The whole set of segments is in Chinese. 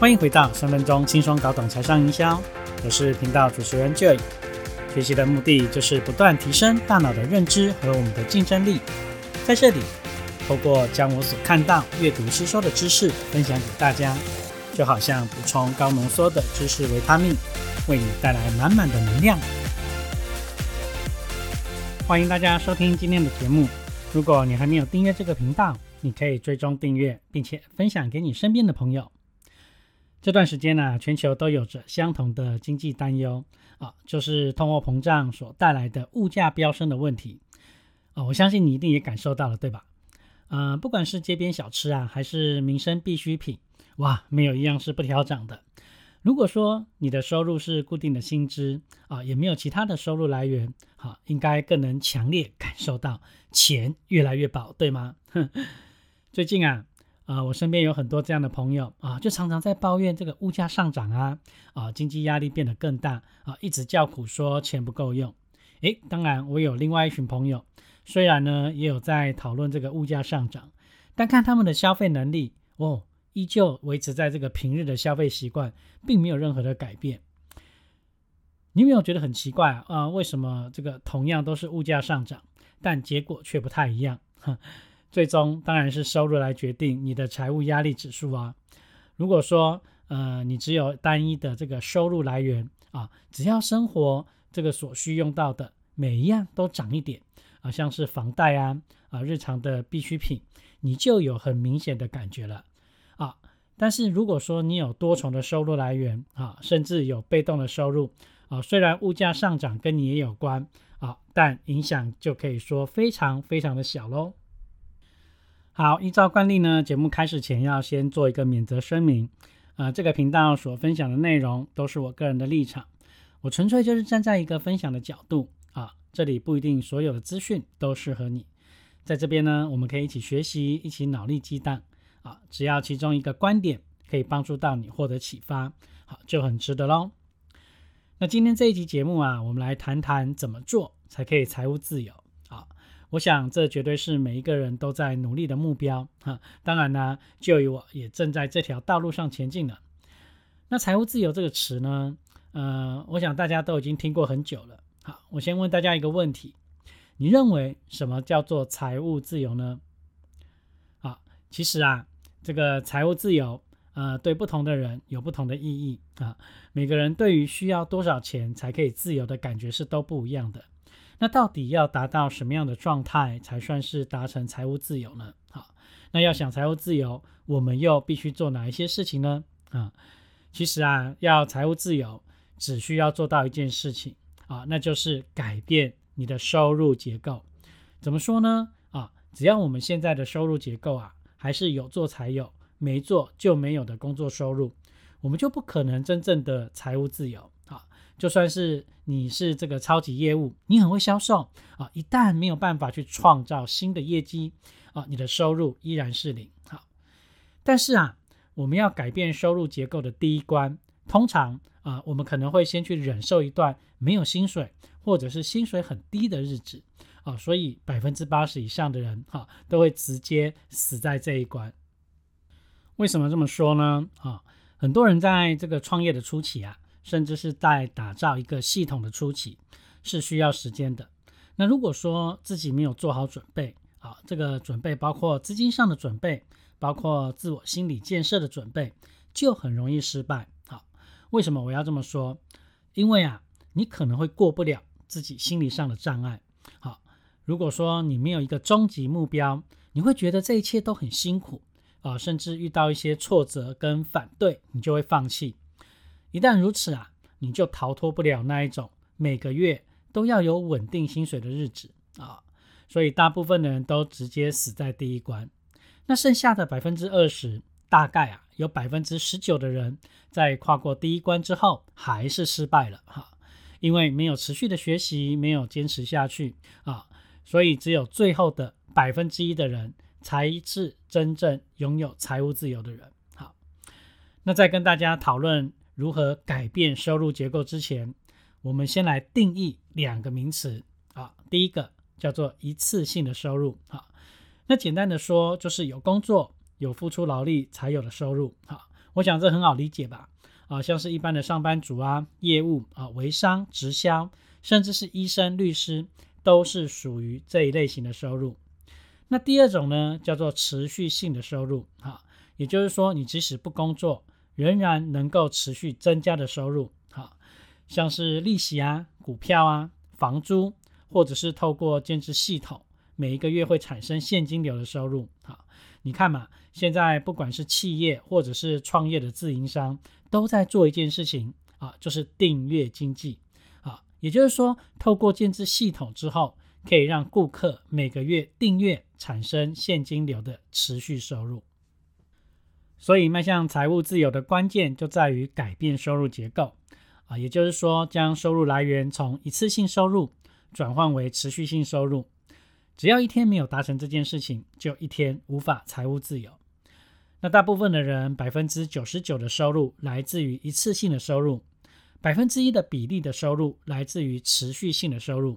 欢迎回到三分钟轻松搞懂财商营销，我是频道主持人 Joy。学习的目的就是不断提升大脑的认知和我们的竞争力。在这里，透过将我所看到、阅读、吸收的知识分享给大家，就好像补充高浓缩的知识维他命，为你带来满满的能量。欢迎大家收听今天的节目。如果你还没有订阅这个频道，你可以追踪订阅，并且分享给你身边的朋友。这段时间呢，全球都有着相同的经济担忧啊，就是通货膨胀所带来的物价飙升的问题啊。我相信你一定也感受到了，对吧？呃，不管是街边小吃啊，还是民生必需品，哇，没有一样是不调涨的。如果说你的收入是固定的薪资啊，也没有其他的收入来源，好，应该更能强烈感受到钱越来越薄，对吗？最近啊。啊，我身边有很多这样的朋友啊，就常常在抱怨这个物价上涨啊，啊，经济压力变得更大啊，一直叫苦说钱不够用。诶，当然我有另外一群朋友，虽然呢也有在讨论这个物价上涨，但看他们的消费能力哦，依旧维持在这个平日的消费习惯，并没有任何的改变。你有没有觉得很奇怪啊？为什么这个同样都是物价上涨，但结果却不太一样？最终当然是收入来决定你的财务压力指数啊。如果说呃你只有单一的这个收入来源啊，只要生活这个所需用到的每一样都涨一点啊，像是房贷啊啊日常的必需品，你就有很明显的感觉了啊。但是如果说你有多重的收入来源啊，甚至有被动的收入啊，虽然物价上涨跟你也有关啊，但影响就可以说非常非常的小喽。好，依照惯例呢，节目开始前要先做一个免责声明。呃，这个频道所分享的内容都是我个人的立场，我纯粹就是站在一个分享的角度啊，这里不一定所有的资讯都适合你。在这边呢，我们可以一起学习，一起脑力激荡啊，只要其中一个观点可以帮助到你获得启发，好就很值得喽。那今天这一集节目啊，我们来谈谈怎么做才可以财务自由。我想，这绝对是每一个人都在努力的目标哈。当然呢，就以我也正在这条道路上前进了。那财务自由这个词呢，呃，我想大家都已经听过很久了。好，我先问大家一个问题：你认为什么叫做财务自由呢？啊，其实啊，这个财务自由，呃，对不同的人有不同的意义啊。每个人对于需要多少钱才可以自由的感觉是都不一样的。那到底要达到什么样的状态才算是达成财务自由呢？好，那要想财务自由，我们又必须做哪一些事情呢？啊，其实啊，要财务自由，只需要做到一件事情啊，那就是改变你的收入结构。怎么说呢？啊，只要我们现在的收入结构啊，还是有做才有，没做就没有的工作收入，我们就不可能真正的财务自由。就算是你是这个超级业务，你很会销售啊，一旦没有办法去创造新的业绩啊，你的收入依然是零。好，但是啊，我们要改变收入结构的第一关，通常啊，我们可能会先去忍受一段没有薪水或者是薪水很低的日子啊，所以百分之八十以上的人哈都会直接死在这一关。为什么这么说呢？啊，很多人在这个创业的初期啊。甚至是在打造一个系统的初期是需要时间的。那如果说自己没有做好准备啊，这个准备包括资金上的准备，包括自我心理建设的准备，就很容易失败。好，为什么我要这么说？因为啊，你可能会过不了自己心理上的障碍。好，如果说你没有一个终极目标，你会觉得这一切都很辛苦啊，甚至遇到一些挫折跟反对，你就会放弃。一旦如此啊，你就逃脱不了那一种每个月都要有稳定薪水的日子啊，所以大部分的人都直接死在第一关。那剩下的百分之二十，大概啊有百分之十九的人在跨过第一关之后还是失败了哈，因为没有持续的学习，没有坚持下去啊，所以只有最后的百分之一的人才是真正拥有财务自由的人。好，那再跟大家讨论。如何改变收入结构之前，我们先来定义两个名词啊。第一个叫做一次性的收入啊，那简单的说就是有工作、有付出劳力才有的收入啊。我想这很好理解吧？啊，像是一般的上班族啊、业务啊、微商、直销，甚至是医生、律师，都是属于这一类型的收入。那第二种呢，叫做持续性的收入，哈，也就是说，你即使不工作，仍然能够持续增加的收入，哈，像是利息啊、股票啊、房租，或者是透过兼职系统，每一个月会产生现金流的收入，哈，你看嘛，现在不管是企业或者是创业的自营商，都在做一件事情啊，就是订阅经济，啊，也就是说，透过建制系统之后。可以让顾客每个月订阅产生现金流的持续收入，所以迈向财务自由的关键就在于改变收入结构啊，也就是说，将收入来源从一次性收入转换为持续性收入。只要一天没有达成这件事情，就一天无法财务自由。那大部分的人，百分之九十九的收入来自于一次性的收入，百分之一的比例的收入来自于持续性的收入。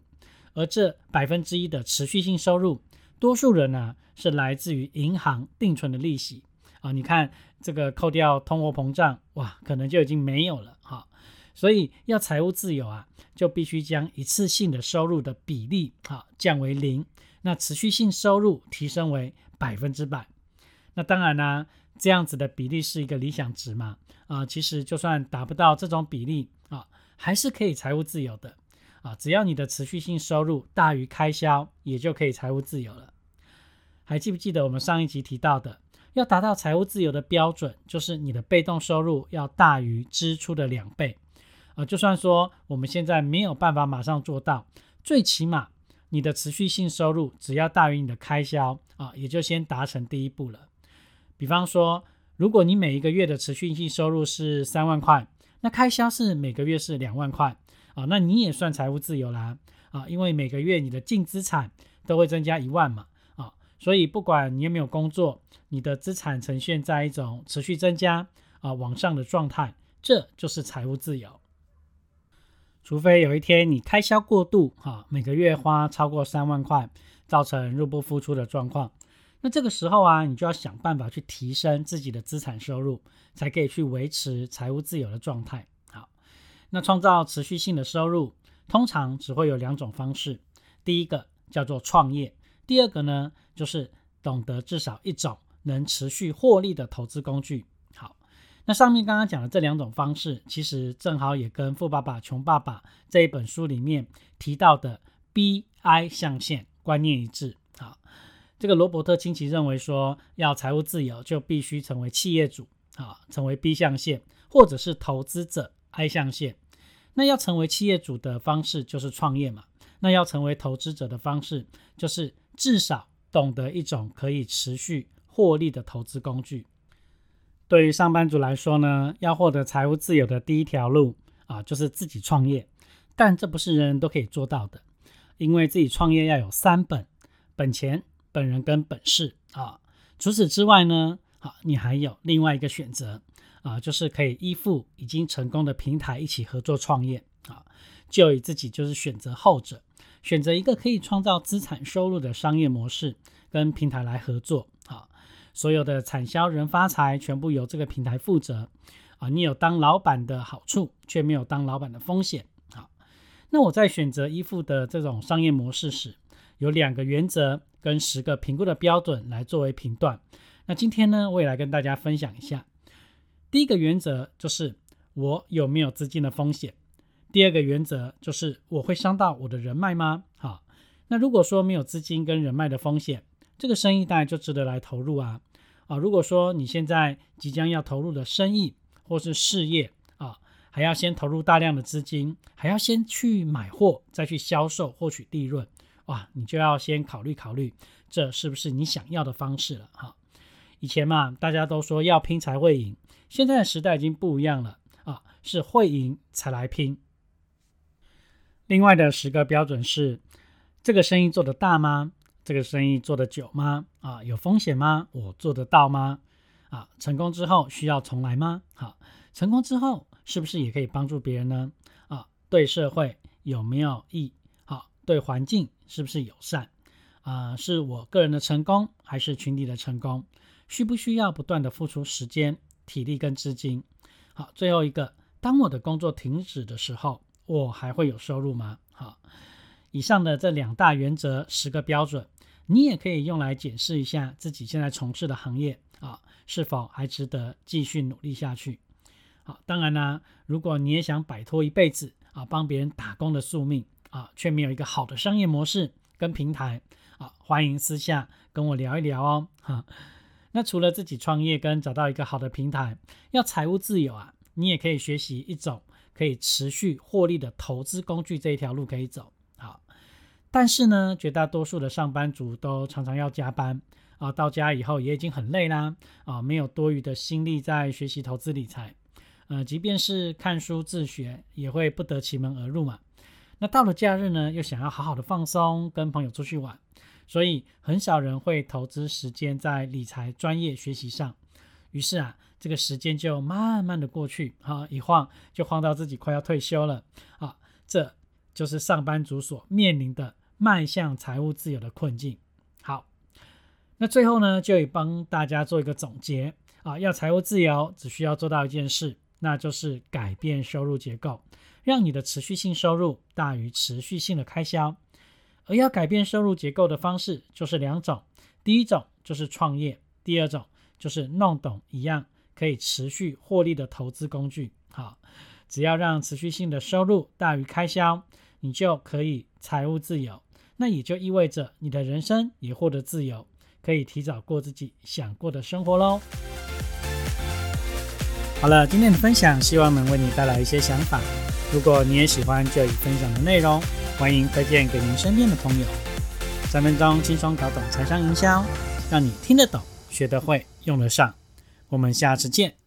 而这百分之一的持续性收入，多数人呢是来自于银行定存的利息啊。你看这个扣掉通货膨胀，哇，可能就已经没有了哈。所以要财务自由啊，就必须将一次性的收入的比例啊降为零，那持续性收入提升为百分之百。那当然呢，这样子的比例是一个理想值嘛啊。其实就算达不到这种比例啊，还是可以财务自由的。啊，只要你的持续性收入大于开销，也就可以财务自由了。还记不记得我们上一集提到的，要达到财务自由的标准，就是你的被动收入要大于支出的两倍。啊，就算说我们现在没有办法马上做到，最起码你的持续性收入只要大于你的开销，啊，也就先达成第一步了。比方说，如果你每一个月的持续性收入是三万块，那开销是每个月是两万块。啊，那你也算财务自由啦啊，因为每个月你的净资产都会增加一万嘛，所以不管你有没有工作，你的资产呈现在一种持续增加啊往上的状态，这就是财务自由。除非有一天你开销过度哈，每个月花超过三万块，造成入不敷出的状况，那这个时候啊，你就要想办法去提升自己的资产收入，才可以去维持财务自由的状态。好那创造持续性的收入，通常只会有两种方式。第一个叫做创业，第二个呢，就是懂得至少一种能持续获利的投资工具。好，那上面刚刚讲的这两种方式，其实正好也跟《富爸爸穷爸爸》这一本书里面提到的 B I 象限观念一致。好，这个罗伯特清崎认为说，要财务自由，就必须成为企业主啊，成为 B 象限，或者是投资者 I 象限。那要成为企业主的方式就是创业嘛？那要成为投资者的方式就是至少懂得一种可以持续获利的投资工具。对于上班族来说呢，要获得财务自由的第一条路啊，就是自己创业。但这不是人人都可以做到的，因为自己创业要有三本：本钱、本人跟本事啊。除此之外呢，啊，你还有另外一个选择。啊，就是可以依附已经成功的平台一起合作创业啊，就以自己就是选择后者，选择一个可以创造资产收入的商业模式，跟平台来合作啊，所有的产销人发财全部由这个平台负责啊，你有当老板的好处，却没有当老板的风险啊。那我在选择依附的这种商业模式时，有两个原则跟十个评估的标准来作为评断。那今天呢，我也来跟大家分享一下。第一个原则就是我有没有资金的风险。第二个原则就是我会伤到我的人脉吗？好，那如果说没有资金跟人脉的风险，这个生意当然就值得来投入啊啊！如果说你现在即将要投入的生意或是事业啊，还要先投入大量的资金，还要先去买货，再去销售获取利润，哇，你就要先考虑考虑，这是不是你想要的方式了？哈，以前嘛，大家都说要拼才会赢。现在的时代已经不一样了啊，是会赢才来拼。另外的十个标准是：这个生意做得大吗？这个生意做得久吗？啊，有风险吗？我做得到吗？啊，成功之后需要重来吗？好，成功之后是不是也可以帮助别人呢？啊，对社会有没有益？好，对环境是不是友善？啊，是我个人的成功还是群体的成功？需不需要不断的付出时间？体力跟资金。好，最后一个，当我的工作停止的时候，我还会有收入吗？好，以上的这两大原则，十个标准，你也可以用来检视一下自己现在从事的行业啊，是否还值得继续努力下去。好，当然呢，如果你也想摆脱一辈子啊帮别人打工的宿命啊，却没有一个好的商业模式跟平台啊，欢迎私下跟我聊一聊哦。哈。那除了自己创业跟找到一个好的平台，要财务自由啊，你也可以学习一种可以持续获利的投资工具这一条路可以走。好，但是呢，绝大多数的上班族都常常要加班啊，到家以后也已经很累啦啊，没有多余的心力在学习投资理财。呃，即便是看书自学，也会不得其门而入嘛。那到了假日呢，又想要好好的放松，跟朋友出去玩。所以很少人会投资时间在理财专业学习上，于是啊，这个时间就慢慢的过去，哈，一晃就晃到自己快要退休了，啊，这就是上班族所面临的迈向财务自由的困境。好，那最后呢，就以帮大家做一个总结啊，要财务自由，只需要做到一件事，那就是改变收入结构，让你的持续性收入大于持续性的开销。而要改变收入结构的方式就是两种，第一种就是创业，第二种就是弄懂一样可以持续获利的投资工具。好，只要让持续性的收入大于开销，你就可以财务自由。那也就意味着你的人生也获得自由，可以提早过自己想过的生活喽。好了，今天的分享希望能为你带来一些想法。如果你也喜欢这一分享的内容，欢迎推荐给您身边的朋友。三分钟轻松搞懂财商营销，让你听得懂、学得会、用得上。我们下次见。